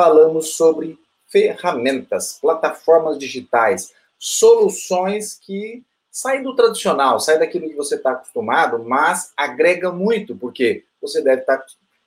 falamos sobre ferramentas, plataformas digitais, soluções que saem do tradicional, saem daquilo que você está acostumado, mas agrega muito, porque você deve estar tá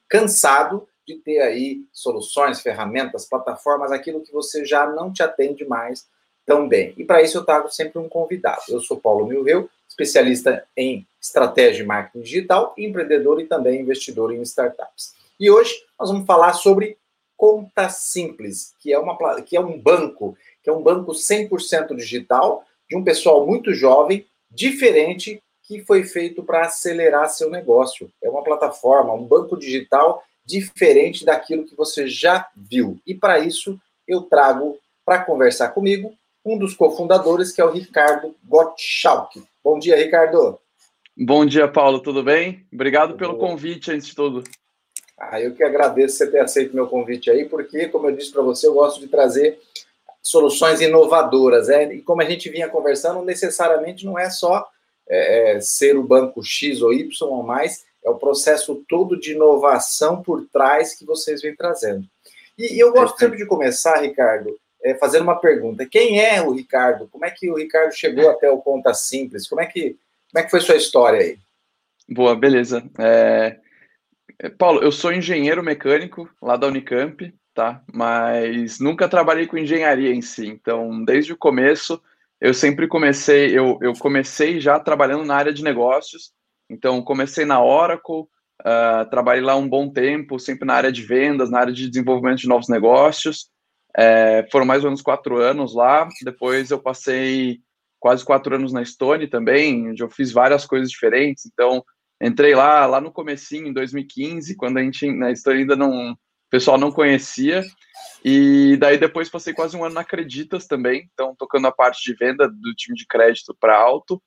cansado de ter aí soluções, ferramentas, plataformas, aquilo que você já não te atende mais tão bem. E para isso eu trago sempre um convidado. Eu sou Paulo Milreu, especialista em estratégia de marketing digital, empreendedor e também investidor em startups. E hoje nós vamos falar sobre Conta Simples, que é, uma, que é um banco, que é um banco 100% digital, de um pessoal muito jovem, diferente, que foi feito para acelerar seu negócio. É uma plataforma, um banco digital diferente daquilo que você já viu. E para isso, eu trago para conversar comigo um dos cofundadores, que é o Ricardo Gottschalk. Bom dia, Ricardo. Bom dia, Paulo, tudo bem? Obrigado tudo pelo bom. convite, antes de tudo. Ah, eu que agradeço você ter aceito meu convite aí, porque, como eu disse para você, eu gosto de trazer soluções inovadoras. É? E como a gente vinha conversando, necessariamente não é só é, é ser o banco X ou Y ou mais, é o processo todo de inovação por trás que vocês vêm trazendo. E, e eu gosto sempre de começar, Ricardo, é, fazendo uma pergunta. Quem é o Ricardo? Como é que o Ricardo chegou até o Conta Simples? Como é que, como é que foi sua história aí? Boa, beleza. É... Paulo, eu sou engenheiro mecânico lá da Unicamp, tá? Mas nunca trabalhei com engenharia em si. Então, desde o começo, eu sempre comecei, eu, eu comecei já trabalhando na área de negócios. Então, comecei na Oracle, uh, trabalhei lá um bom tempo, sempre na área de vendas, na área de desenvolvimento de novos negócios. É, foram mais ou menos quatro anos lá. Depois eu passei quase quatro anos na Stone também, onde eu fiz várias coisas diferentes. Então, entrei lá, lá no comecinho, em 2015, quando a gente, na Stone ainda não, o pessoal não conhecia. E daí depois passei quase um ano na Acreditas também, então tocando a parte de venda do time de crédito para alto,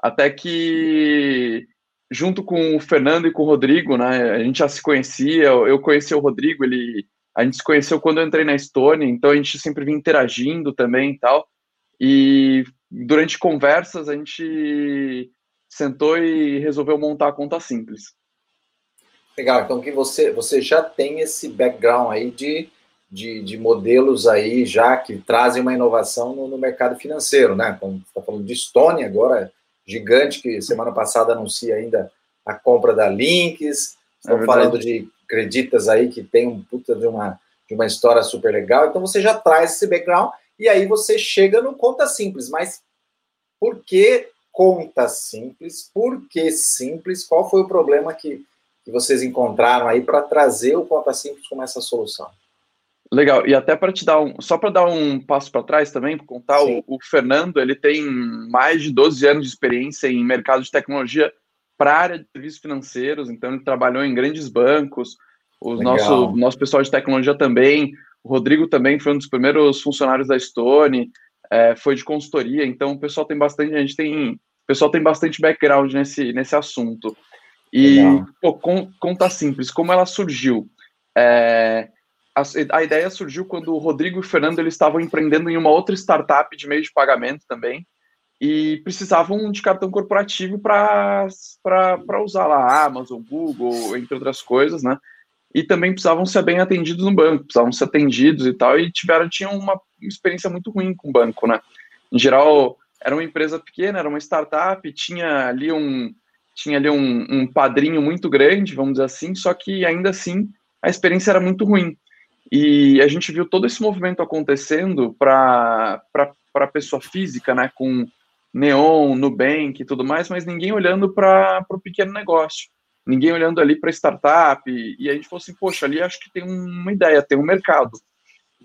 até que junto com o Fernando e com o Rodrigo, né, a gente já se conhecia, eu conheci o Rodrigo, ele a gente se conheceu quando eu entrei na Estônia, então a gente sempre vinha interagindo também e tal. E durante conversas a gente sentou e resolveu montar a conta simples. Legal, então que você, você já tem esse background aí de, de, de modelos aí já que trazem uma inovação no, no mercado financeiro, né? Então, você está falando de Estônia agora, gigante, que semana passada anuncia ainda a compra da Links, estão é falando de acreditas aí que tem um puta de uma, de uma história super legal. Então você já traz esse background e aí você chega no conta simples. Mas por que conta simples? Por que simples? Qual foi o problema que, que vocês encontraram aí para trazer o conta simples como essa solução? Legal, e até para te dar um, só para dar um passo para trás também, para contar, o, o, Fernando, ele tem mais de 12 anos de experiência em mercado de tecnologia para a área de serviços financeiros, então ele trabalhou em grandes bancos, o nosso, nosso pessoal de tecnologia também, o Rodrigo também foi um dos primeiros funcionários da Stone, é, foi de consultoria, então o pessoal tem bastante, a gente tem, pessoal tem bastante background nesse, nesse assunto. E, pô, com, conta simples, como ela surgiu? É, a, a, ideia surgiu quando o Rodrigo e o Fernando eles estavam empreendendo em uma outra startup de meio de pagamento também, e precisavam de cartão corporativo para usar lá Amazon, Google, entre outras coisas, né? E também precisavam ser bem atendidos no banco, precisavam ser atendidos e tal, e tiveram, tinham uma experiência muito ruim com o banco, né? Em geral, era uma empresa pequena, era uma startup, tinha ali um, tinha ali um, um padrinho muito grande, vamos dizer assim, só que ainda assim a experiência era muito ruim. E a gente viu todo esse movimento acontecendo para a pessoa física, né, com Neon, Nubank e tudo mais, mas ninguém olhando para o pequeno negócio, ninguém olhando ali para startup. E, a gente falou assim: poxa, ali acho que tem uma ideia, tem um mercado.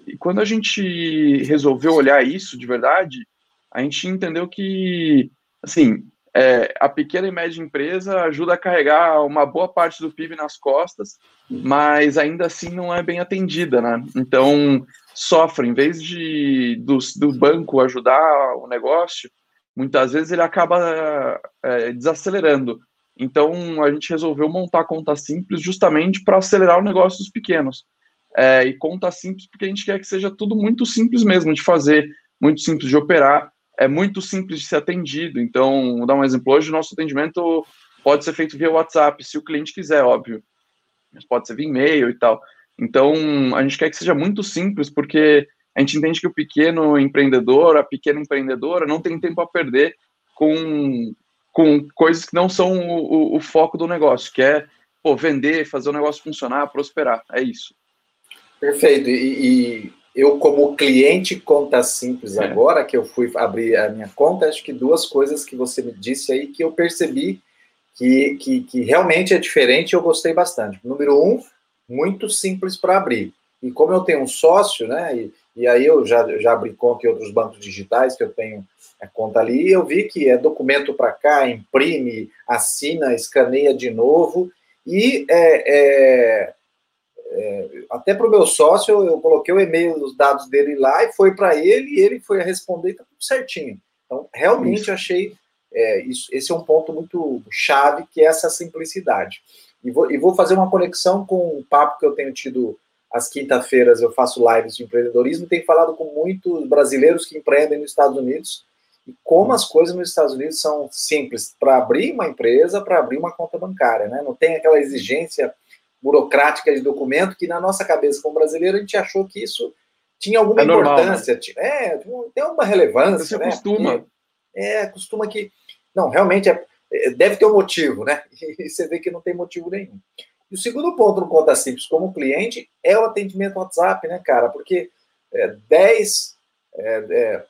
E quando a gente resolveu olhar isso de verdade, a gente entendeu que, assim, é, a pequena e média empresa ajuda a carregar uma boa parte do PIB nas costas, mas ainda assim não é bem atendida, né? Então, sofre, em vez de do, do banco ajudar o negócio, muitas vezes ele acaba é, desacelerando. Então a gente resolveu montar conta simples justamente para acelerar o negócio dos pequenos. É, e conta simples porque a gente quer que seja tudo muito simples mesmo de fazer, muito simples de operar, é muito simples de ser atendido. Então, vou dar um exemplo. Hoje o nosso atendimento pode ser feito via WhatsApp, se o cliente quiser, óbvio. Mas pode ser via e-mail e tal. Então, a gente quer que seja muito simples, porque a gente entende que o pequeno empreendedor, a pequena empreendedora, não tem tempo a perder com, com coisas que não são o, o, o foco do negócio, que é pô, vender, fazer o negócio funcionar, prosperar. É isso. Perfeito. E, e eu, como cliente conta simples, é. agora que eu fui abrir a minha conta, acho que duas coisas que você me disse aí que eu percebi que, que, que realmente é diferente e eu gostei bastante. Número um, muito simples para abrir. E como eu tenho um sócio, né, e, e aí eu já, já abri conta em outros bancos digitais que eu tenho a conta ali, e eu vi que é documento para cá, imprime, assina, escaneia de novo, e é, é, é, até para o meu sócio, eu coloquei o e-mail, os dados dele lá, e foi para ele, e ele foi responder, está tudo certinho. Então, realmente isso. achei, é, isso, esse é um ponto muito chave, que é essa simplicidade. E vou, e vou fazer uma conexão com um papo que eu tenho tido às quinta-feiras, eu faço lives de empreendedorismo, e tenho falado com muitos brasileiros que empreendem nos Estados Unidos, e como as coisas nos Estados Unidos são simples para abrir uma empresa, para abrir uma conta bancária, né? Não tem aquela exigência burocrática de documento que na nossa cabeça como brasileiro a gente achou que isso tinha alguma é importância, normal, né? é, tem uma relevância, Você né? costuma. É, costuma que não, realmente é, é, deve ter um motivo, né? E você vê que não tem motivo nenhum. E o segundo ponto no Conta Simples como cliente é o atendimento WhatsApp, né, cara? Porque é, 10, é, é,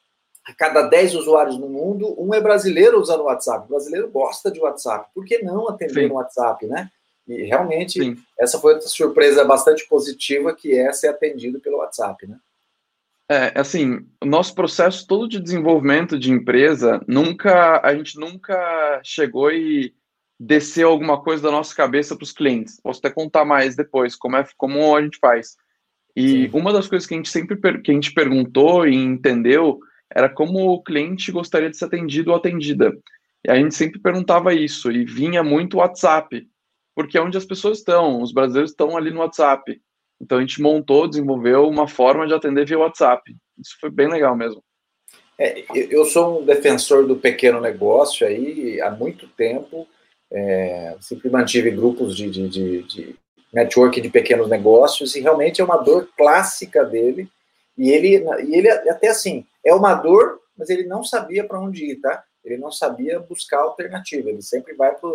a cada 10 usuários no mundo, um é brasileiro usando o WhatsApp. O brasileiro gosta de WhatsApp. Por que não atender Sim. no WhatsApp, né? E realmente, Sim. essa foi outra surpresa bastante positiva, que é ser atendido pelo WhatsApp, né? É, assim, o nosso processo todo de desenvolvimento de empresa, nunca, a gente nunca chegou e desceu alguma coisa da nossa cabeça para os clientes. Posso até contar mais depois, como, é, como a gente faz. E Sim. uma das coisas que a gente sempre que a gente perguntou e entendeu era como o cliente gostaria de ser atendido ou atendida. E a gente sempre perguntava isso, e vinha muito WhatsApp, porque é onde as pessoas estão, os brasileiros estão ali no WhatsApp. Então a gente montou, desenvolveu uma forma de atender via WhatsApp. Isso foi bem legal mesmo. É, eu sou um defensor do pequeno negócio aí há muito tempo. É, sempre mantive grupos de, de, de, de network de pequenos negócios e realmente é uma dor clássica dele. E ele, e ele até assim, é uma dor, mas ele não sabia para onde ir, tá? Ele não sabia buscar alternativa, ele sempre vai para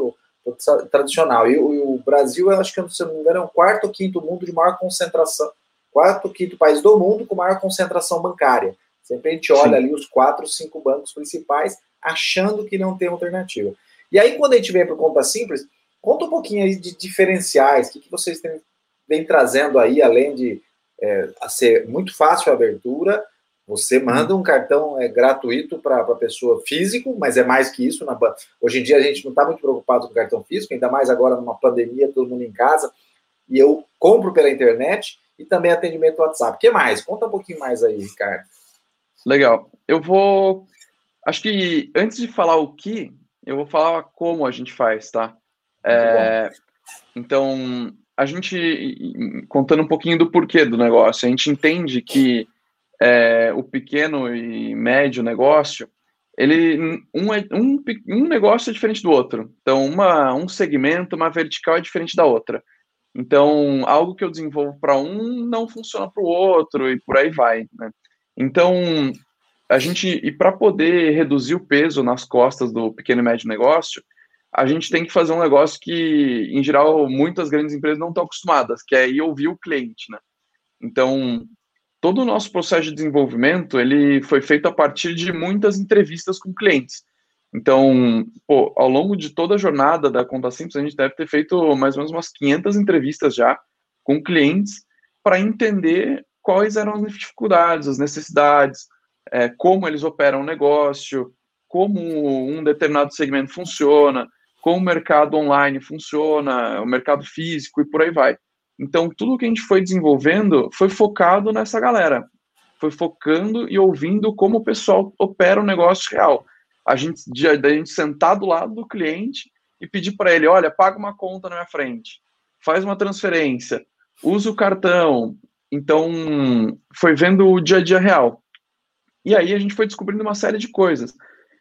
tradicional. E, o Brasil, eu acho que, se não me engano, é o quarto ou quinto mundo de maior concentração, quarto ou quinto país do mundo com maior concentração bancária. Sempre a gente olha Sim. ali os quatro, cinco bancos principais, achando que não tem alternativa. E aí, quando a gente vem para conta simples, conta um pouquinho aí de diferenciais, o que, que vocês têm, trazendo aí, além de é, ser muito fácil a abertura, você manda um cartão é, gratuito para a pessoa físico, mas é mais que isso. Na, hoje em dia a gente não está muito preocupado com cartão físico, ainda mais agora numa pandemia, todo mundo em casa. E eu compro pela internet e também atendimento WhatsApp. O que mais? Conta um pouquinho mais aí, Ricardo. Legal. Eu vou. Acho que antes de falar o que, eu vou falar como a gente faz, tá? É... Então, a gente, contando um pouquinho do porquê do negócio, a gente entende que é, o pequeno e médio negócio, ele um, é, um, um negócio é diferente do outro. Então, uma, um segmento, uma vertical é diferente da outra. Então, algo que eu desenvolvo para um não funciona para o outro e por aí vai. Né? Então, a gente, e para poder reduzir o peso nas costas do pequeno e médio negócio, a gente tem que fazer um negócio que, em geral, muitas grandes empresas não estão acostumadas, que é ir ouvir o cliente, né? Então, todo o nosso processo de desenvolvimento ele foi feito a partir de muitas entrevistas com clientes. Então, pô, ao longo de toda a jornada da Conta Simples, a gente deve ter feito mais ou menos umas 500 entrevistas já com clientes para entender quais eram as dificuldades, as necessidades, é, como eles operam o negócio, como um determinado segmento funciona, como o mercado online funciona, o mercado físico e por aí vai. Então, tudo que a gente foi desenvolvendo foi focado nessa galera. Foi focando e ouvindo como o pessoal opera o negócio real. A gente, a gente sentar do lado do cliente e pedir para ele: olha, paga uma conta na minha frente, faz uma transferência, usa o cartão. Então, foi vendo o dia a dia real. E aí a gente foi descobrindo uma série de coisas.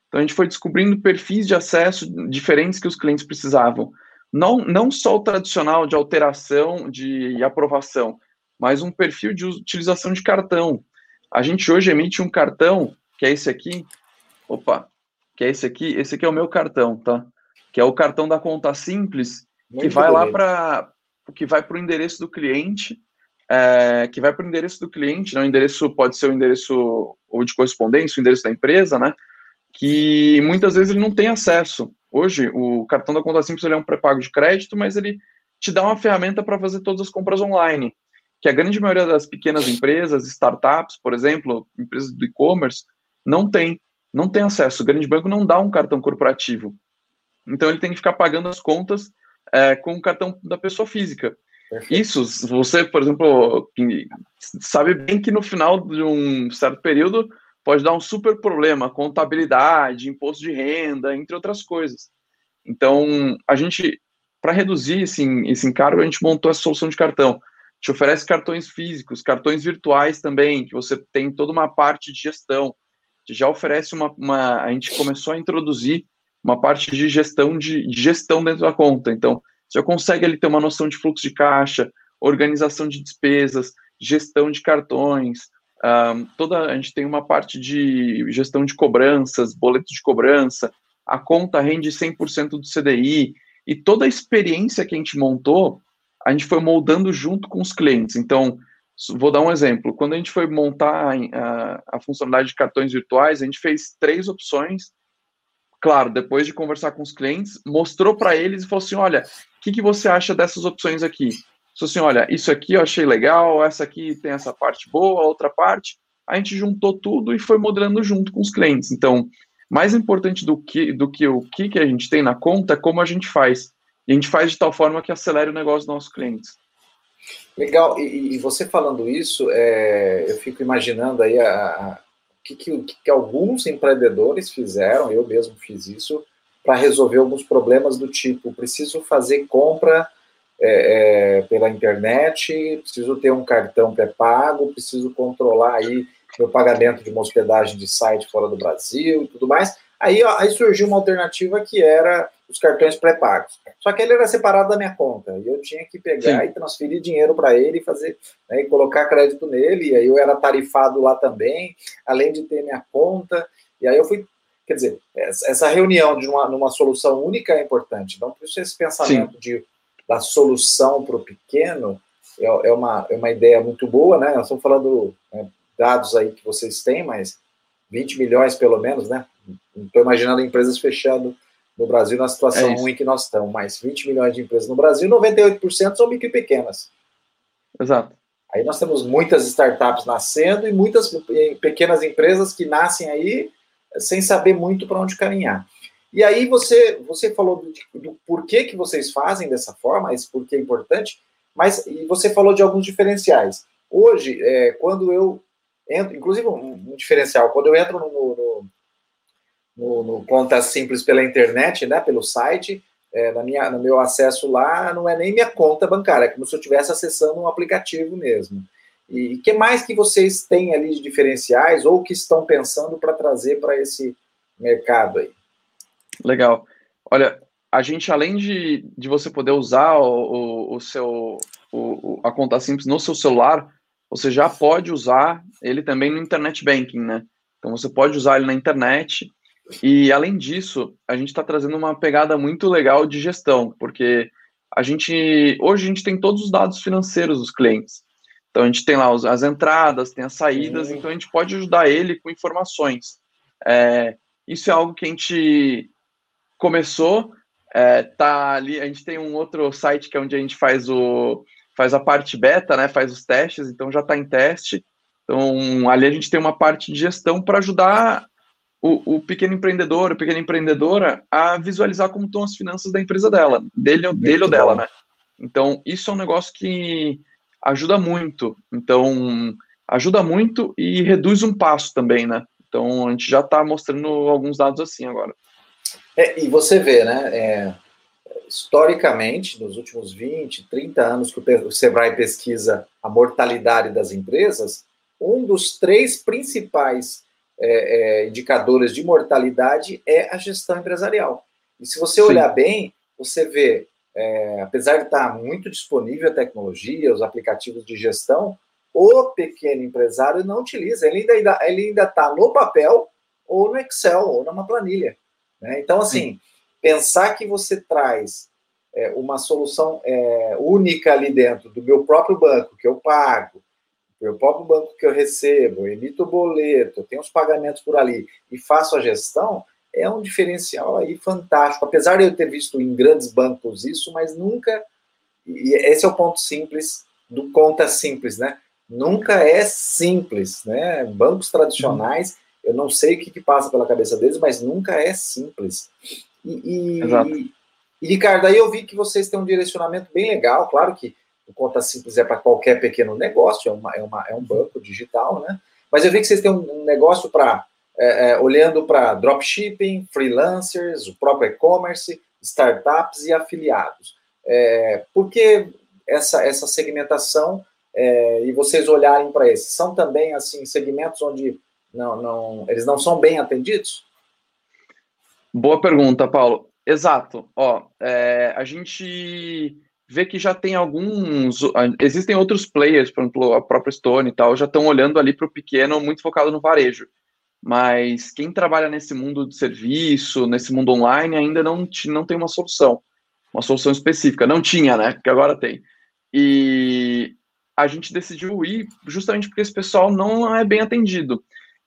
Então, a gente foi descobrindo perfis de acesso diferentes que os clientes precisavam não, não só o tradicional de alteração de aprovação, mas um perfil de utilização de cartão. A gente hoje emite um cartão, que é esse aqui, opa, que é esse aqui, esse aqui é o meu cartão, tá? Que é o cartão da conta simples, Muito que vai lá para que vai para o endereço do cliente, é, que vai para o endereço do cliente, né? o endereço pode ser o endereço ou de correspondência, o endereço da empresa, né? Que muitas vezes ele não tem acesso. Hoje, o cartão da conta simples é um pré-pago de crédito, mas ele te dá uma ferramenta para fazer todas as compras online que a grande maioria das pequenas empresas, startups, por exemplo, empresas do e-commerce, não tem, não tem acesso. O grande banco não dá um cartão corporativo. Então ele tem que ficar pagando as contas é, com o cartão da pessoa física. Perfeito. Isso, você, por exemplo, sabe bem que no final de um certo período pode dar um super problema, contabilidade, imposto de renda, entre outras coisas. Então, a gente, para reduzir esse, esse encargo, a gente montou essa solução de cartão te oferece cartões físicos, cartões virtuais também, que você tem toda uma parte de gestão. Te já oferece uma, uma, A gente começou a introduzir uma parte de gestão de, de gestão dentro da conta. Então, você consegue ali ter uma noção de fluxo de caixa, organização de despesas, gestão de cartões. Um, toda a gente tem uma parte de gestão de cobranças, boleto de cobrança, a conta rende 100% do CDI, e toda a experiência que a gente montou a gente foi moldando junto com os clientes. Então, vou dar um exemplo. Quando a gente foi montar a, a funcionalidade de cartões virtuais, a gente fez três opções. Claro, depois de conversar com os clientes, mostrou para eles e falou assim: olha, o que, que você acha dessas opções aqui? Assim: olha, isso aqui eu achei legal, essa aqui tem essa parte boa, outra parte. A gente juntou tudo e foi modelando junto com os clientes. Então, mais importante do que, do que o que, que a gente tem na conta é como a gente faz. E a gente faz de tal forma que acelere o negócio dos nossos clientes. Legal, e, e você falando isso, é, eu fico imaginando aí a, a que, que, que, alguns empreendedores fizeram, eu mesmo fiz isso, para resolver alguns problemas do tipo: preciso fazer compra é, é, pela internet, preciso ter um cartão pré-pago, preciso controlar aí meu pagamento de uma hospedagem de site fora do Brasil e tudo mais. Aí, ó, aí surgiu uma alternativa que era os cartões pré-pagos. Só que ele era separado da minha conta e eu tinha que pegar Sim. e transferir dinheiro para ele e fazer, né, e colocar crédito nele. E aí eu era tarifado lá também, além de ter minha conta. E aí eu fui, quer dizer, essa reunião de uma numa solução única é importante. Então, por isso esse pensamento Sim. de da solução para o pequeno é, é, uma, é uma ideia muito boa, né? Nós estamos falando né, dados aí que vocês têm, mas 20 milhões pelo menos, né? Estou imaginando empresas fechando no Brasil na situação é ruim que nós estamos, mas 20 milhões de empresas no Brasil, 98% são micro e pequenas. Exato. Aí nós temos muitas startups nascendo e muitas pequenas empresas que nascem aí sem saber muito para onde caminhar. E aí você, você falou do, do, porquê que vocês fazem dessa forma, esse porquê é importante, mas e você falou de alguns diferenciais. Hoje, é, quando eu entro, inclusive um, um, diferencial, quando eu entro no, no, no, no Conta Simples pela internet, né, pelo site, é, na minha, no meu acesso lá, não é nem minha conta bancária, é como se eu estivesse acessando um aplicativo mesmo. E que mais que vocês têm ali de diferenciais ou que estão pensando para trazer para esse mercado aí? Legal. Olha, a gente, além de, de você poder usar o, o, o seu, o, a conta simples no seu celular, você já pode usar ele também no internet banking, né? Então você pode usar ele na internet e além disso, a gente está trazendo uma pegada muito legal de gestão, porque a gente hoje a gente tem todos os dados financeiros dos clientes. Então a gente tem lá as entradas, tem as saídas, então a gente pode ajudar ele com informações. É, isso é algo que a gente começou, é, tá ali, a gente tem um outro site que é onde a gente faz o faz a parte beta, né? Faz os testes, então já está em teste. Então ali a gente tem uma parte de gestão para ajudar o, o, pequeno empreendedor, a pequena empreendedora, a visualizar como estão as finanças da empresa dela, dele, dele ou dela, né? Então, isso é um negócio que ajuda muito. Então, ajuda muito e reduz um passo também, né? Então, a gente já está mostrando alguns dados assim agora. É, e você vê, né? É, historicamente, nos últimos 20, 30 anos que o Sebrae pesquisa a mortalidade das empresas, um dos três principais é, é, indicadores de mortalidade é a gestão empresarial. E se você Sim. olhar bem, você vê é, apesar de estar muito disponível a tecnologia, os aplicativos de gestão, o pequeno empresário não utiliza, ele ainda ele ainda está no papel ou no Excel ou numa planilha. Né? Então, assim, Sim. pensar que você traz é, uma solução é, única ali dentro do meu próprio banco que eu pago, do meu próprio banco que eu recebo, emito o boleto, tenho os pagamentos por ali e faço a gestão, é um diferencial aí fantástico. Apesar de eu ter visto em grandes bancos isso, mas nunca. E esse é o ponto simples do conta simples, né? Nunca é simples, né? Bancos tradicionais, eu não sei o que, que passa pela cabeça deles, mas nunca é simples. E, e, e, Ricardo, aí eu vi que vocês têm um direcionamento bem legal, claro que o Conta Simples é para qualquer pequeno negócio, é, uma, é, uma, é um banco digital, né? Mas eu vi que vocês têm um, um negócio para é, é, olhando para dropshipping, freelancers, o próprio e-commerce, startups e afiliados. É, por que essa, essa segmentação é, e vocês olharem para esses? São também assim segmentos onde não, não, eles não são bem atendidos? Boa pergunta, Paulo. Exato. Ó, é, a gente vê que já tem alguns. Existem outros players, por exemplo, a própria Stone e tal, já estão olhando ali para o pequeno, muito focado no varejo mas quem trabalha nesse mundo de serviço, nesse mundo online, ainda não, não tem uma solução, uma solução específica. Não tinha, né? Porque agora tem. E a gente decidiu ir justamente porque esse pessoal não é bem atendido.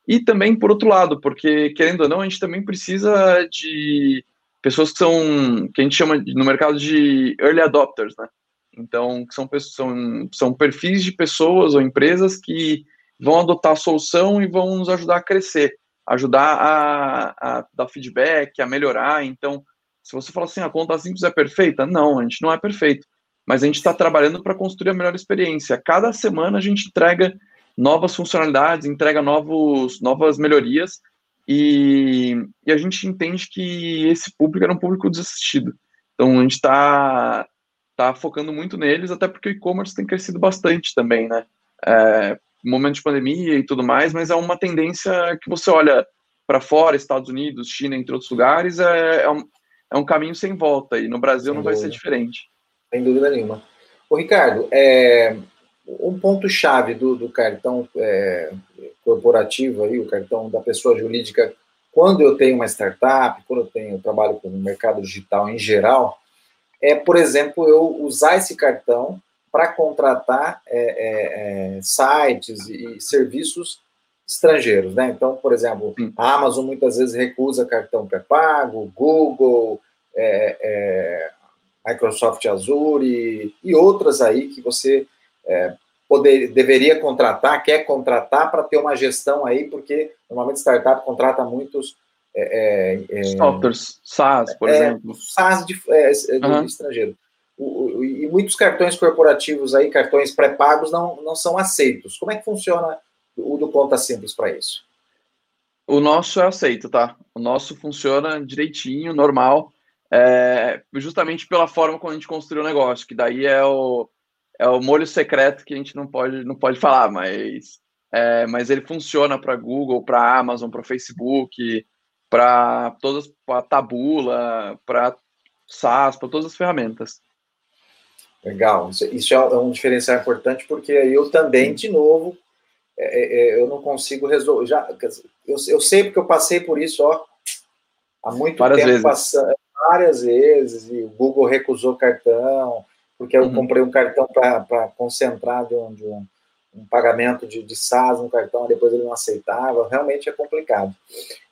E também, por outro lado, porque, querendo ou não, a gente também precisa de pessoas que são, que a gente chama no mercado de early adopters, né? Então, são, são, são perfis de pessoas ou empresas que vão adotar a solução e vão nos ajudar a crescer, ajudar a, a dar feedback, a melhorar. Então, se você fala assim, a conta simples é perfeita, não, a gente não é perfeito, mas a gente está trabalhando para construir a melhor experiência. Cada semana a gente entrega novas funcionalidades, entrega novos, novas melhorias e, e a gente entende que esse público era um público desassistido. Então a gente está tá focando muito neles, até porque o e-commerce tem crescido bastante também, né? É, momento de pandemia e tudo mais, mas é uma tendência que você olha para fora, Estados Unidos, China, entre outros lugares, é, é, um, é um caminho sem volta, e no Brasil sem não dúvida. vai ser diferente. Sem dúvida nenhuma. O Ricardo, é, um ponto-chave do, do, cartão é, corporativo, aí, o cartão da pessoa jurídica, quando eu tenho uma startup, quando eu tenho eu trabalho com o mercado digital em geral, é, por exemplo, eu usar esse cartão para contratar é, é, é, sites e serviços estrangeiros, né? Então, por exemplo, a Amazon muitas vezes recusa cartão pré-pago, Google, é, é, Microsoft Azure e, outras aí que você é, poder, deveria contratar, quer contratar para ter uma gestão aí, porque normalmente startup contrata muitos softwares, SaaS, por exemplo. SaaS de, de uhum. estrangeiro o, e muitos cartões corporativos aí, cartões pré-pagos, não, não são aceitos. Como é que funciona o do Conta Simples para isso? O nosso é aceito, tá? O nosso funciona direitinho, normal, é, justamente pela forma como a gente construiu o negócio, que daí é o, é o molho secreto que a gente não pode, não pode falar, mas, é, mas ele funciona para Google, para Amazon, para Facebook, para todas, para Tabula, para SaaS, para todas as ferramentas. Legal, isso, isso, é um diferencial importante, porque aí eu também, de novo, é, é, é eu não consigo resolver. Já, eu, eu sei porque eu passei por isso ó, há muito várias tempo, vezes. Passando, várias vezes, e o Google recusou cartão, porque eu uhum. comprei um cartão para concentrar de um, de um, um pagamento de, de SaaS no cartão, depois ele não aceitava, realmente é complicado.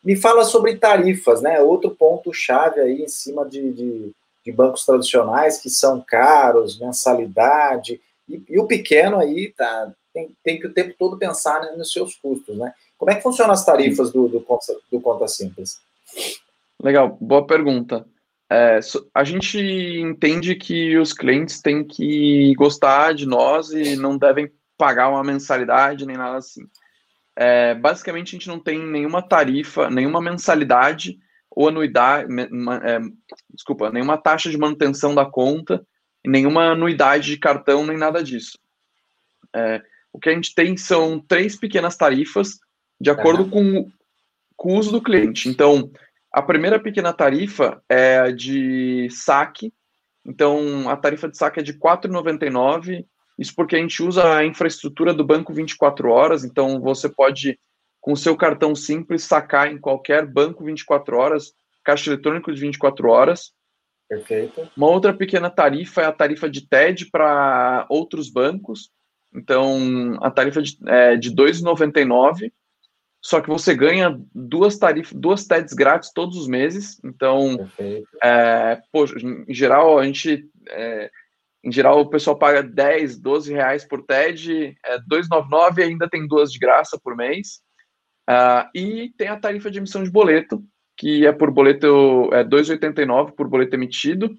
Me fala sobre tarifas, né? Outro ponto chave aí em cima de, de de bancos tradicionais que são caros, mensalidade, e, e o pequeno aí tá, tem, tem, que o tempo todo pensar né, nos seus custos, né? Como é que funcionam as tarifas do, do, do Conta Simples? Legal, boa pergunta. É, a gente entende que os clientes têm que gostar de nós e não devem pagar uma mensalidade nem nada assim. É, basicamente, a gente não tem nenhuma tarifa, nenhuma mensalidade ou anuidade, é, desculpa, nenhuma taxa de manutenção da conta, nenhuma anuidade de cartão, nem nada disso. É, o que a gente tem são três pequenas tarifas de acordo uhum. com, com o uso do cliente. Então, a primeira pequena tarifa é de saque, Então, a tarifa de saque é de R$ 4,99. Isso porque a gente usa a infraestrutura do banco 24 horas. Então, você pode, com o seu cartão simples, sacar em qualquer banco 24 horas, caixa eletrônico de 24 horas. Perfeito. Uma outra pequena tarifa é a tarifa de TED para outros bancos. Então, a tarifa de, é de R$ 2,99 só que você ganha duas tarifas, duas TEDs grátis todos os meses. Então, é, pô, em geral, a gente. É, em geral, o pessoal paga 10, 12 reais por TED, é 2,99 e ainda tem duas de graça por mês. Uh, e tem a tarifa de emissão de boleto, que é por boleto, é 2,89 por boleto emitido,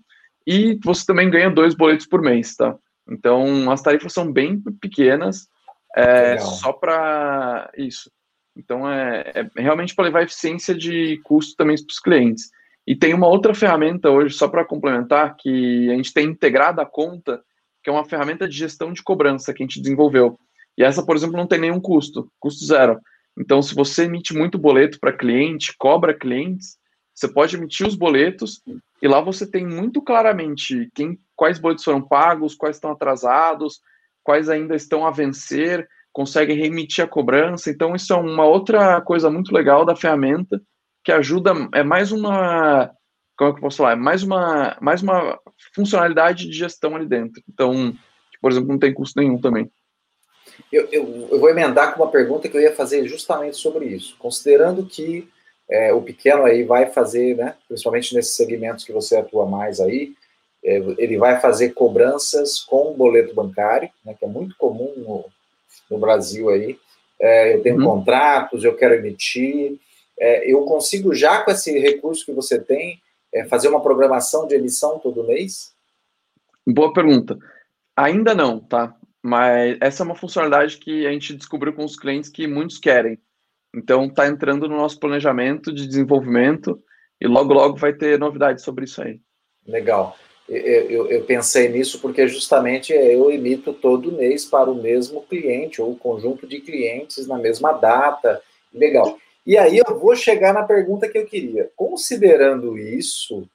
e você também ganha dois boletos por mês, tá? Então, as tarifas são bem pequenas, é, só para isso. Então, é, é realmente para levar eficiência de custo também para os clientes. E tem uma outra ferramenta hoje, só para complementar, que a gente tem integrado a conta, que é uma ferramenta de gestão de cobrança que a gente desenvolveu. E essa, por exemplo, não tem nenhum custo, custo zero. Então, se você emite muito boleto para cliente, cobra clientes, você pode emitir os boletos e lá você tem muito claramente quem, quais boletos foram pagos, quais estão atrasados, quais ainda estão a vencer consegue remitir a cobrança. Então, isso é uma outra coisa muito legal da ferramenta que ajuda, é mais uma, como é que eu posso falar? É mais uma, mais uma funcionalidade de gestão ali dentro. Então, por exemplo, não tem custo nenhum também. Eu, eu, eu, vou emendar com uma pergunta que eu ia fazer justamente sobre isso. Considerando que é, o pequeno aí vai fazer, né, principalmente nesses segmentos que você atua mais aí, é, ele vai fazer cobranças com boleto bancário, né, que é muito comum no, no Brasil aí. É, eu tenho uhum. contratos, eu quero emitir. É, eu consigo já com esse recurso que você tem é, fazer uma programação de emissão todo mês? Boa pergunta. Ainda não, tá? Mas essa é uma funcionalidade que a gente descobriu com os clientes que muitos querem. Então está entrando no nosso planejamento de desenvolvimento e logo logo vai ter novidades sobre isso aí. Legal eu, eu, pensei nisso porque justamente eu emito todo mês para o mesmo cliente ou conjunto de clientes na mesma data. Legal. E aí eu vou chegar na pergunta que eu queria. Considerando isso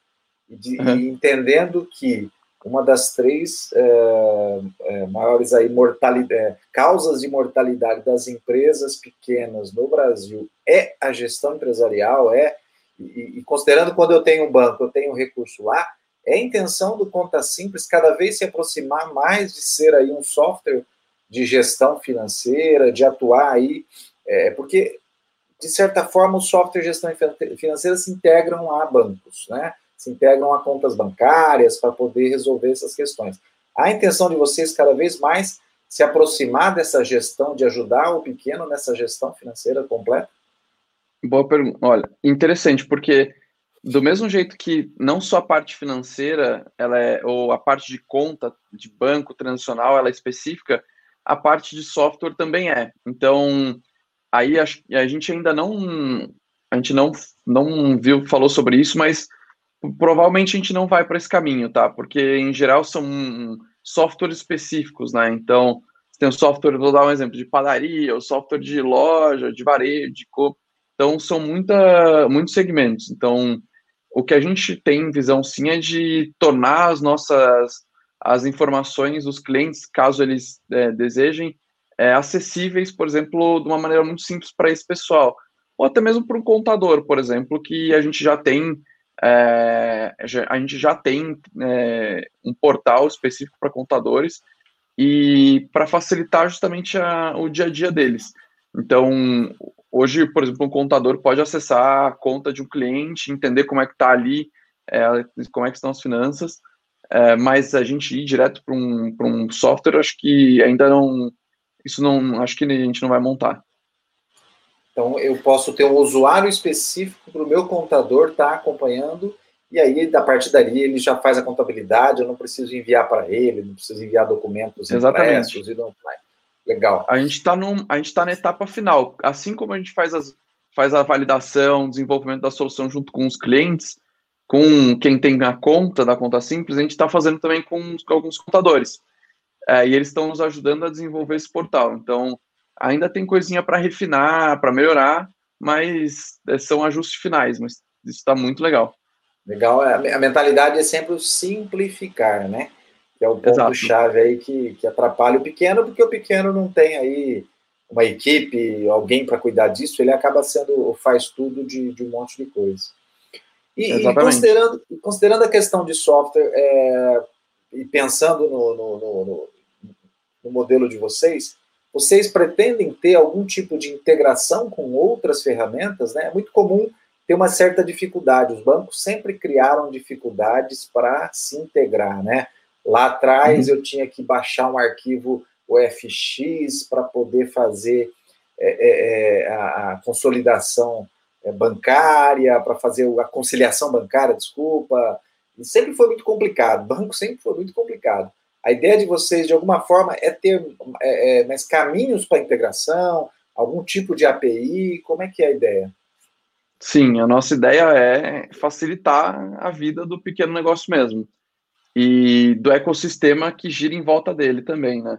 de, uhum. e entendendo que uma das três é, é, maiores aí mortalidade, é, causas de mortalidade das empresas pequenas no Brasil é a gestão empresarial, é e, e considerando quando eu tenho um banco, eu tenho um recurso lá, é a intenção do Conta Simples cada vez se aproximar mais de ser aí um software de gestão financeira, de atuar aí, é, porque, de certa forma, o software de gestão financeira se integram a bancos, né? Se integram a contas bancárias para poder resolver essas questões. A intenção de vocês cada vez mais se aproximar dessa gestão, de ajudar o pequeno nessa gestão financeira completa? Boa pergunta. Olha, interessante, porque do mesmo jeito que não só a parte financeira, ela é, ou a parte de conta de banco tradicional, ela é específica, a parte de software também é. Então, aí a, a gente ainda não a gente não não viu falou sobre isso, mas provavelmente a gente não vai para esse caminho, tá? Porque em geral são softwares específicos, né? Então, tem o software, vou dar um exemplo de padaria, o software de loja, de varejo, de co. Então, são muita, muitos segmentos. Então, o que a gente tem visão sim é de tornar as nossas as informações dos clientes, caso eles é, desejem, é, acessíveis, por exemplo, de uma maneira muito simples para esse pessoal. Ou até mesmo para um contador, por exemplo, que a gente já tem é, a gente já tem é, um portal específico para contadores e para facilitar justamente a, o dia a dia deles. Então, Hoje, por exemplo, um contador pode acessar a conta de um cliente, entender como é que está ali, é, como é que estão as finanças, é, mas a gente ir direto para um, um software, acho que ainda não, isso não, acho que a gente não vai montar. Então, eu posso ter um usuário específico para o meu contador estar tá acompanhando, e aí, da partir dali, ele já faz a contabilidade, eu não preciso enviar para ele, não preciso enviar documentos Exatamente. impressos, e não. Legal. A gente está tá na etapa final. Assim como a gente faz, as, faz a validação, desenvolvimento da solução junto com os clientes, com quem tem a conta da conta simples, a gente está fazendo também com, com alguns contadores. É, e eles estão nos ajudando a desenvolver esse portal. Então, ainda tem coisinha para refinar, para melhorar, mas é, são ajustes finais, mas isso está muito legal. Legal, a mentalidade é sempre o simplificar, né? Que é o ponto-chave aí que, que atrapalha o pequeno, porque o pequeno não tem aí uma equipe, alguém para cuidar disso, ele acaba sendo, faz tudo de, de um monte de coisa. E, e, considerando, considerando a questão de software é, e pensando no, no, no, no, modelo de vocês, vocês pretendem ter algum tipo de integração com outras ferramentas? Né? É muito comum ter uma certa dificuldade. Os bancos sempre criaram dificuldades para se integrar. Né? Lá atrás uhum. eu tinha que baixar um arquivo OFX para poder fazer é, é, é, a, a, consolidação é, bancária, para fazer a conciliação bancária, desculpa. E sempre foi muito complicado. Banco sempre foi muito complicado. A ideia de vocês, de alguma forma, é ter é, é, mais caminhos para integração, algum tipo de API. Como é que é a ideia? Sim, a nossa ideia é facilitar a vida do pequeno negócio mesmo e do ecossistema que gira em volta dele também, né?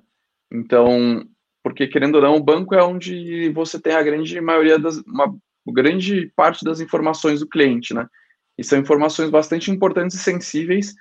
Então, porque querendo ou não, o banco é onde você tem a grande maioria das, uma grande parte das informações do cliente, né? E são informações bastante importantes e sensíveis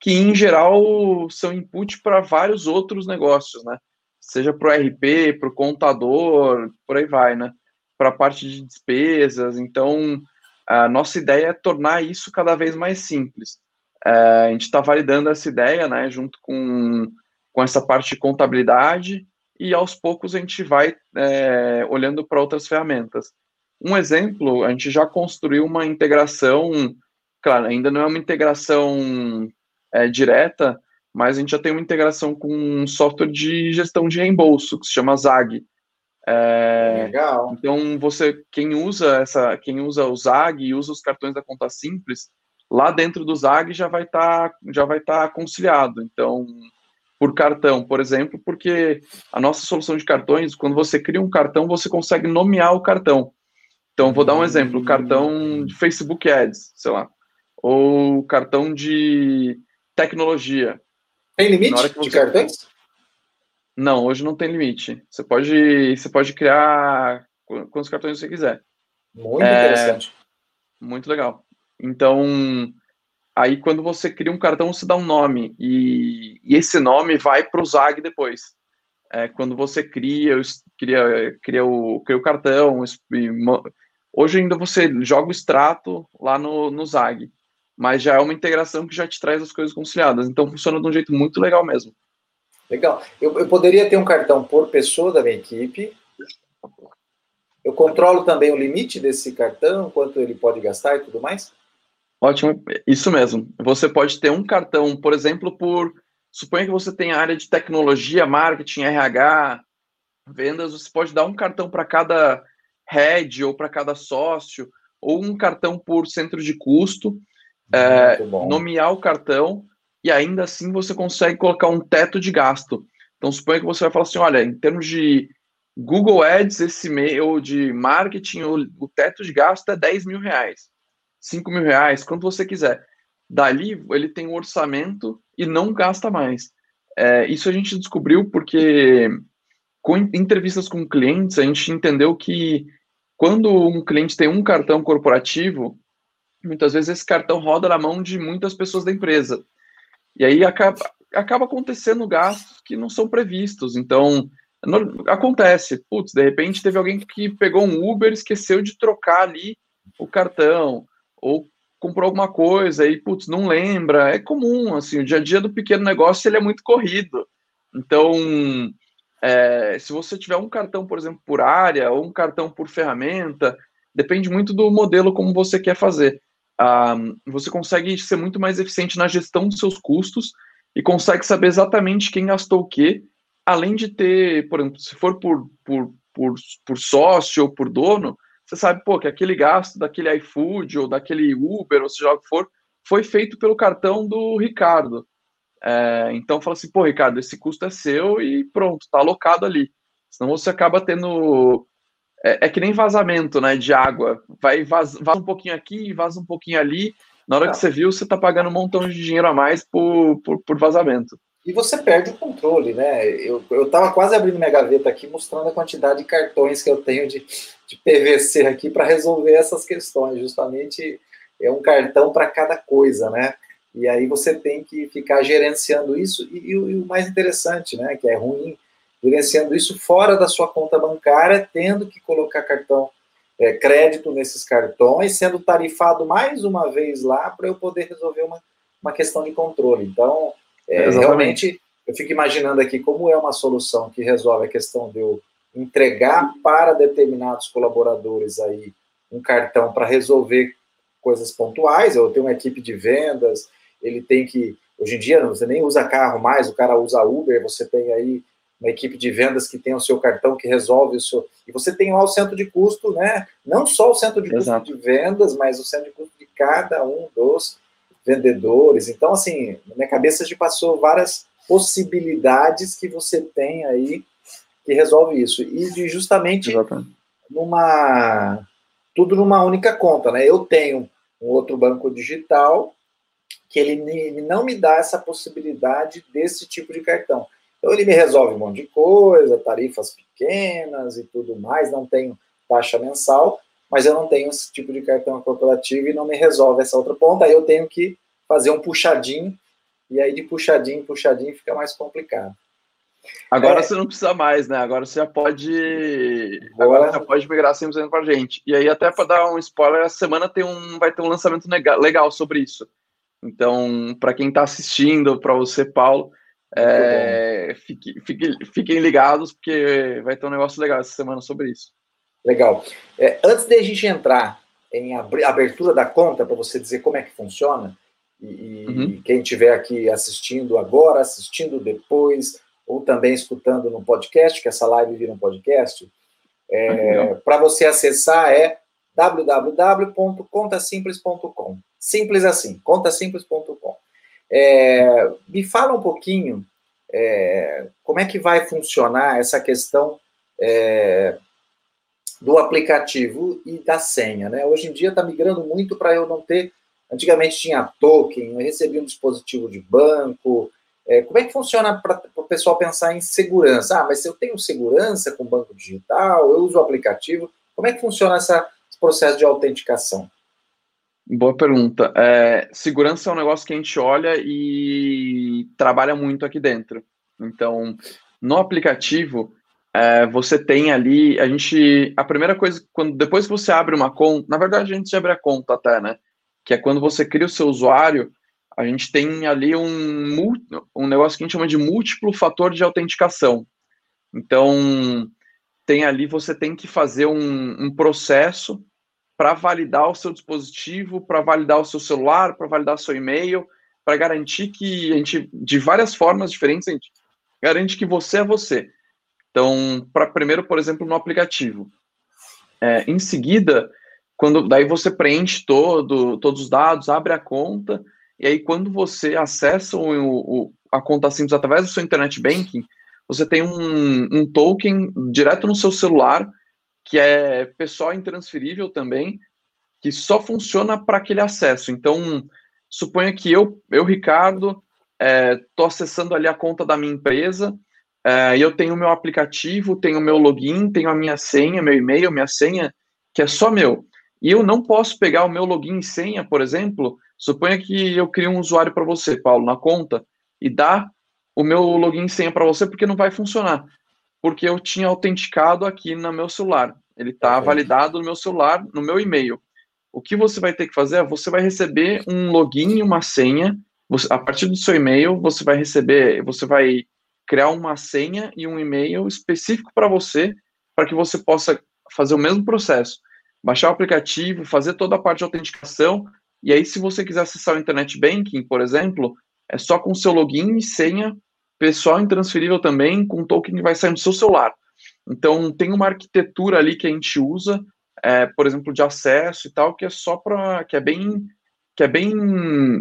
que, em geral, são input para vários outros negócios, né? Seja para o RP, para o contador, por aí vai, né? Para a parte de despesas. Então, a nossa ideia é tornar isso cada vez mais simples. É, a gente está validando essa ideia, né? Junto com com essa parte de contabilidade e aos poucos a gente vai é, olhando para outras ferramentas. Um exemplo, a gente já construiu uma integração, claro, ainda não é uma integração é, direta, mas a gente já tem uma integração com um software de gestão de reembolso que se chama Zag. É, Legal. Então você, quem usa essa, quem usa o Zag e usa os cartões da conta simples, lá dentro do Zag já vai estar, tá, já vai estar tá conciliado. Então por cartão, por exemplo, porque a nossa solução de cartões, quando você cria um cartão, você consegue nomear o cartão. Então, vou dar um exemplo: cartão de Facebook Ads, sei lá, ou cartão de tecnologia. Tem limite você... de cartões? Não, hoje não tem limite. Você pode, você pode criar quantos cartões você quiser. Muito é... interessante. Muito legal. Então, Aí, quando você cria um cartão, você dá um nome, e, e esse nome vai para o ZAG depois. É, quando você cria, cria, cria, o, cria o cartão, hoje ainda você joga o extrato lá no, no ZAG, mas já é uma integração que já te traz as coisas conciliadas, então funciona de um jeito muito legal mesmo. Legal. Eu, eu poderia ter um cartão por pessoa da minha equipe, eu controlo também o limite desse cartão, quanto ele pode gastar e tudo mais? Ótimo, isso mesmo. Você pode ter um cartão, por exemplo, por. Suponha que você tem a área de tecnologia, marketing, RH, vendas, você pode dar um cartão para cada head ou para cada sócio, ou um cartão por centro de custo, é, nomear o cartão, e ainda assim você consegue colocar um teto de gasto. Então, suponha que você vai falar assim: olha, em termos de Google Ads esse ou de marketing, o, o teto de gasto é 10 mil reais. 5 mil reais, quanto você quiser. Dali, ele tem um orçamento e não gasta mais. É, isso a gente descobriu porque, com entrevistas com clientes, a gente entendeu que quando um cliente tem um cartão corporativo, muitas vezes esse cartão roda na mão de muitas pessoas da empresa. E aí acaba, acaba acontecendo gastos que não são previstos. Então, acontece. Putz, de repente teve alguém que pegou um Uber, esqueceu de trocar ali o cartão ou comprou alguma coisa e, putz, não lembra. É comum, assim, o dia a dia do pequeno negócio ele é muito corrido. Então, é, se você tiver um cartão, por exemplo, por área ou um cartão por ferramenta, depende muito do modelo como você quer fazer. Ah, você consegue ser muito mais eficiente na gestão dos seus custos e consegue saber exatamente quem gastou o quê, além de ter, por exemplo, se for por, por, por, por sócio ou por dono, você sabe, pô, que aquele gasto daquele iFood ou daquele Uber, ou seja o que for, foi feito pelo cartão do Ricardo. É, então fala assim, pô, Ricardo, esse custo é seu e pronto, está alocado ali. Senão você acaba tendo. É, é, que nem vazamento, né? De água. Vai vaza, vaza um pouquinho aqui, vaza um pouquinho ali. Na hora que tá. você viu, você está pagando um montão de dinheiro a mais por, por, por vazamento. E você perde o controle, né? Eu, eu tava quase abrindo minha gaveta aqui, mostrando a quantidade de cartões que eu tenho de, de PVC aqui para resolver essas questões, justamente é um cartão para cada coisa, né? E aí você tem que ficar gerenciando isso. E, e, e, o mais interessante, né, que é ruim, gerenciando isso fora da sua conta bancária, tendo que colocar cartão é, crédito nesses cartões, sendo tarifado mais uma vez lá para eu poder resolver uma, uma questão de controle. Então, é, realmente, eu fico imaginando aqui como é uma solução que resolve a questão de eu entregar para determinados colaboradores aí um cartão para resolver coisas pontuais. Eu tenho uma equipe de vendas, ele tem que. Hoje em dia, você nem usa carro mais, o cara usa Uber, você tem aí uma equipe de vendas que tem o seu cartão que resolve o seu. E você tem lá o centro de custo, né? Não só o centro de Exato. custo de vendas, mas o centro de custo de cada um dos vendedores. Então, assim, na minha cabeça já passou várias possibilidades que você tem aí que resolve isso. E de justamente Exatamente. numa. Tudo numa única conta, né? Eu tenho um outro banco digital que ele, ele não me dá essa possibilidade desse tipo de cartão. Então ele me resolve um monte de coisa, tarifas pequenas e tudo mais, não tenho taxa mensal, mas eu não tenho esse tipo de cartão corporativo e não me resolve essa outra ponta, aí eu tenho que fazer um puxadinho, e aí de puxadinho, puxadinho fica mais complicado. Agora é, você não precisa mais, né? Agora você já pode. Agora, agora você pode migrar 100% para a gente. E aí, até para dar um spoiler, essa semana tem um, vai ter um lançamento legal sobre isso. Então, para quem está assistindo, para você, Paulo, é, fique, fique, fiquem ligados, porque vai ter um negócio legal essa semana sobre isso. Legal. É, antes de a gente entrar em abertura da conta, para você dizer como é que funciona, e, uhum. quem estiver aqui assistindo agora, assistindo depois, ou também escutando no podcast, que essa live vira um podcast, é, ah, para você acessar é www.contasimples.com. Simples assim, contasimples.com. É, me fala um pouquinho é, como é que vai funcionar essa questão é, do aplicativo e da senha. Né? Hoje em dia está migrando muito para eu não ter. Antigamente tinha token, eu recebia um dispositivo de banco. É, como é que funciona para o pessoal pensar em segurança? Ah, mas se eu tenho segurança com banco digital, eu uso o aplicativo, como é que funciona essa, esse processo de autenticação? Boa pergunta. É, segurança é um negócio que a gente olha e trabalha muito aqui dentro. Então, no aplicativo, é, você tem ali, a gente, a primeira coisa, quando depois que você abre uma conta, na verdade a gente já abre a conta até, né? Que é quando você cria o seu usuário, a gente tem ali um, um negócio que a gente chama de múltiplo fator de autenticação. Então, tem ali, você tem que fazer um, um processo para validar o seu dispositivo, para validar o seu celular, para validar o seu e-mail, para garantir que a gente, de várias formas diferentes, a gente garante que você é você. Então, para primeiro, por exemplo, no aplicativo. É, em seguida, quando daí você preenche todo, todos os dados, abre a conta, e aí quando você acessa o, o, a conta simples através do seu internet banking, você tem um, um token direto no seu celular que é pessoal intransferível também, que só funciona para aquele acesso. Então, suponha que eu, eu Ricardo, estou é, acessando ali a conta da minha empresa, é, e eu tenho o meu aplicativo, tenho o meu login, tenho a minha senha, meu e-mail, minha senha, que é só meu. E eu não posso pegar o meu login e senha, por exemplo, suponha que eu crio um usuário para você, Paulo, na conta, e dá o meu login e senha para você, porque não vai funcionar porque eu tinha autenticado aqui no meu celular. Ele está validado no meu celular, no meu e-mail. O que você vai ter que fazer é você vai receber um login e uma senha. Você, a partir do seu e-mail, você vai receber, você vai criar uma senha e um e-mail específico para você, para que você possa fazer o mesmo processo. Baixar o aplicativo, fazer toda a parte de autenticação, e aí, se você quiser acessar o Internet Banking, por exemplo, é só com seu login e senha pessoal intransferível também, com token que vai sair do seu celular. Então, tem uma arquitetura ali que a gente usa, é, por exemplo, de acesso e tal, que é só para. que é bem que é bem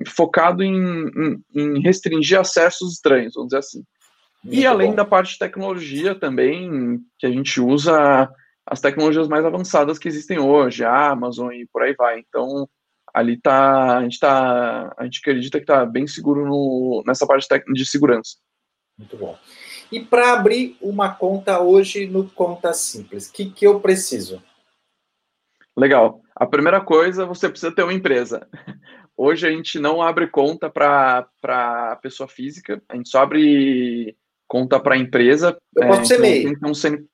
focado em, em, em restringir acessos estranhos, vamos dizer assim. Muito e além bom. da parte de tecnologia também, que a gente usa as tecnologias mais avançadas que existem hoje, a Amazon e por aí vai. Então, ali tá, a gente tá, a gente acredita que está bem seguro no, nessa parte de segurança. Muito bom. E para abrir uma conta hoje no Conta Simples, o que, que eu preciso? Legal. A primeira coisa, você precisa ter uma empresa. Hoje a gente não abre conta para pessoa física, a gente só abre conta para empresa. Eu posso ser MEI. Um CN...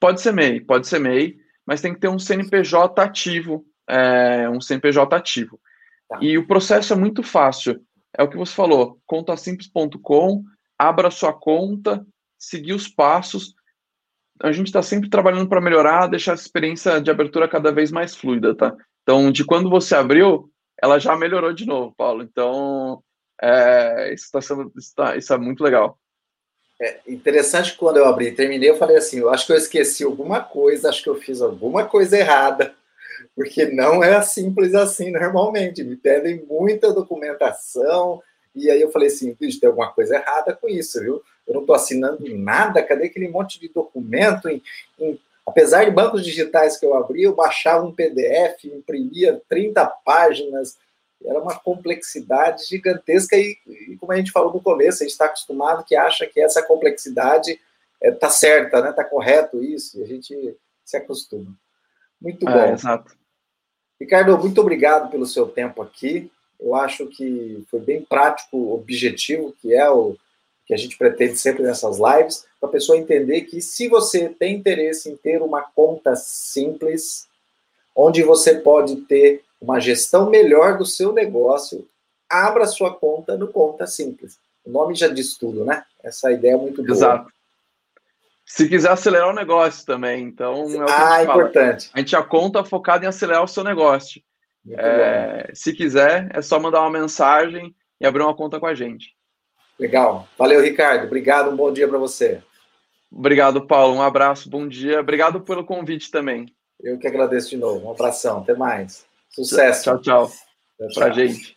Pode ser MEI, pode ser MEI, mas tem que ter um CNPJ ativo, é, um CNPJ ativo. Tá. E o processo é muito fácil. É o que você falou, contasimples.com, abra sua conta, seguir os passos. A gente está sempre trabalhando para melhorar, deixar a experiência de abertura cada vez mais fluida, tá? Então, de quando você abriu, ela já melhorou de novo, Paulo. Então, é, isso, tá sendo, isso, tá, isso é muito legal. É interessante quando eu abri e terminei, eu falei assim: eu acho que eu esqueci alguma coisa, acho que eu fiz alguma coisa errada, porque não é simples assim normalmente. Me pedem muita documentação, e aí eu falei assim: bicho, tem alguma coisa errada com isso, viu? Eu não estou assinando nada, cadê aquele monte de documento? Em, em, apesar de bancos digitais que eu abri, eu baixava um PDF, imprimia 30 páginas era uma complexidade gigantesca e, e, como a gente falou no começo, a gente está acostumado que acha que essa complexidade está é, certa, né? Está correto isso, e a gente se acostuma. Muito é, bom. exato. Ricardo, muito obrigado pelo seu tempo aqui. Eu acho que foi bem prático, objetivo, que é o que a gente pretende sempre nessas lives, para a pessoa entender que se você tem interesse em ter uma conta simples, onde você pode ter uma gestão melhor do seu negócio, abra sua conta no Conta Simples. O nome já diz tudo, né? Essa ideia é muito boa. Exato. Se quiser acelerar o negócio também, então é o que ah, a importante. A gente a conta focada em acelerar o seu negócio. É, se quiser, é só mandar uma mensagem e abrir uma conta com a gente. Legal. Valeu, Ricardo. Obrigado. Um bom dia para você. Obrigado, Paulo. Um abraço, bom dia. Obrigado pelo convite também. Eu que agradeço de novo. Um abração. Até mais. Sucesso. Tchau, tchau. tchau, tchau. Pra gente.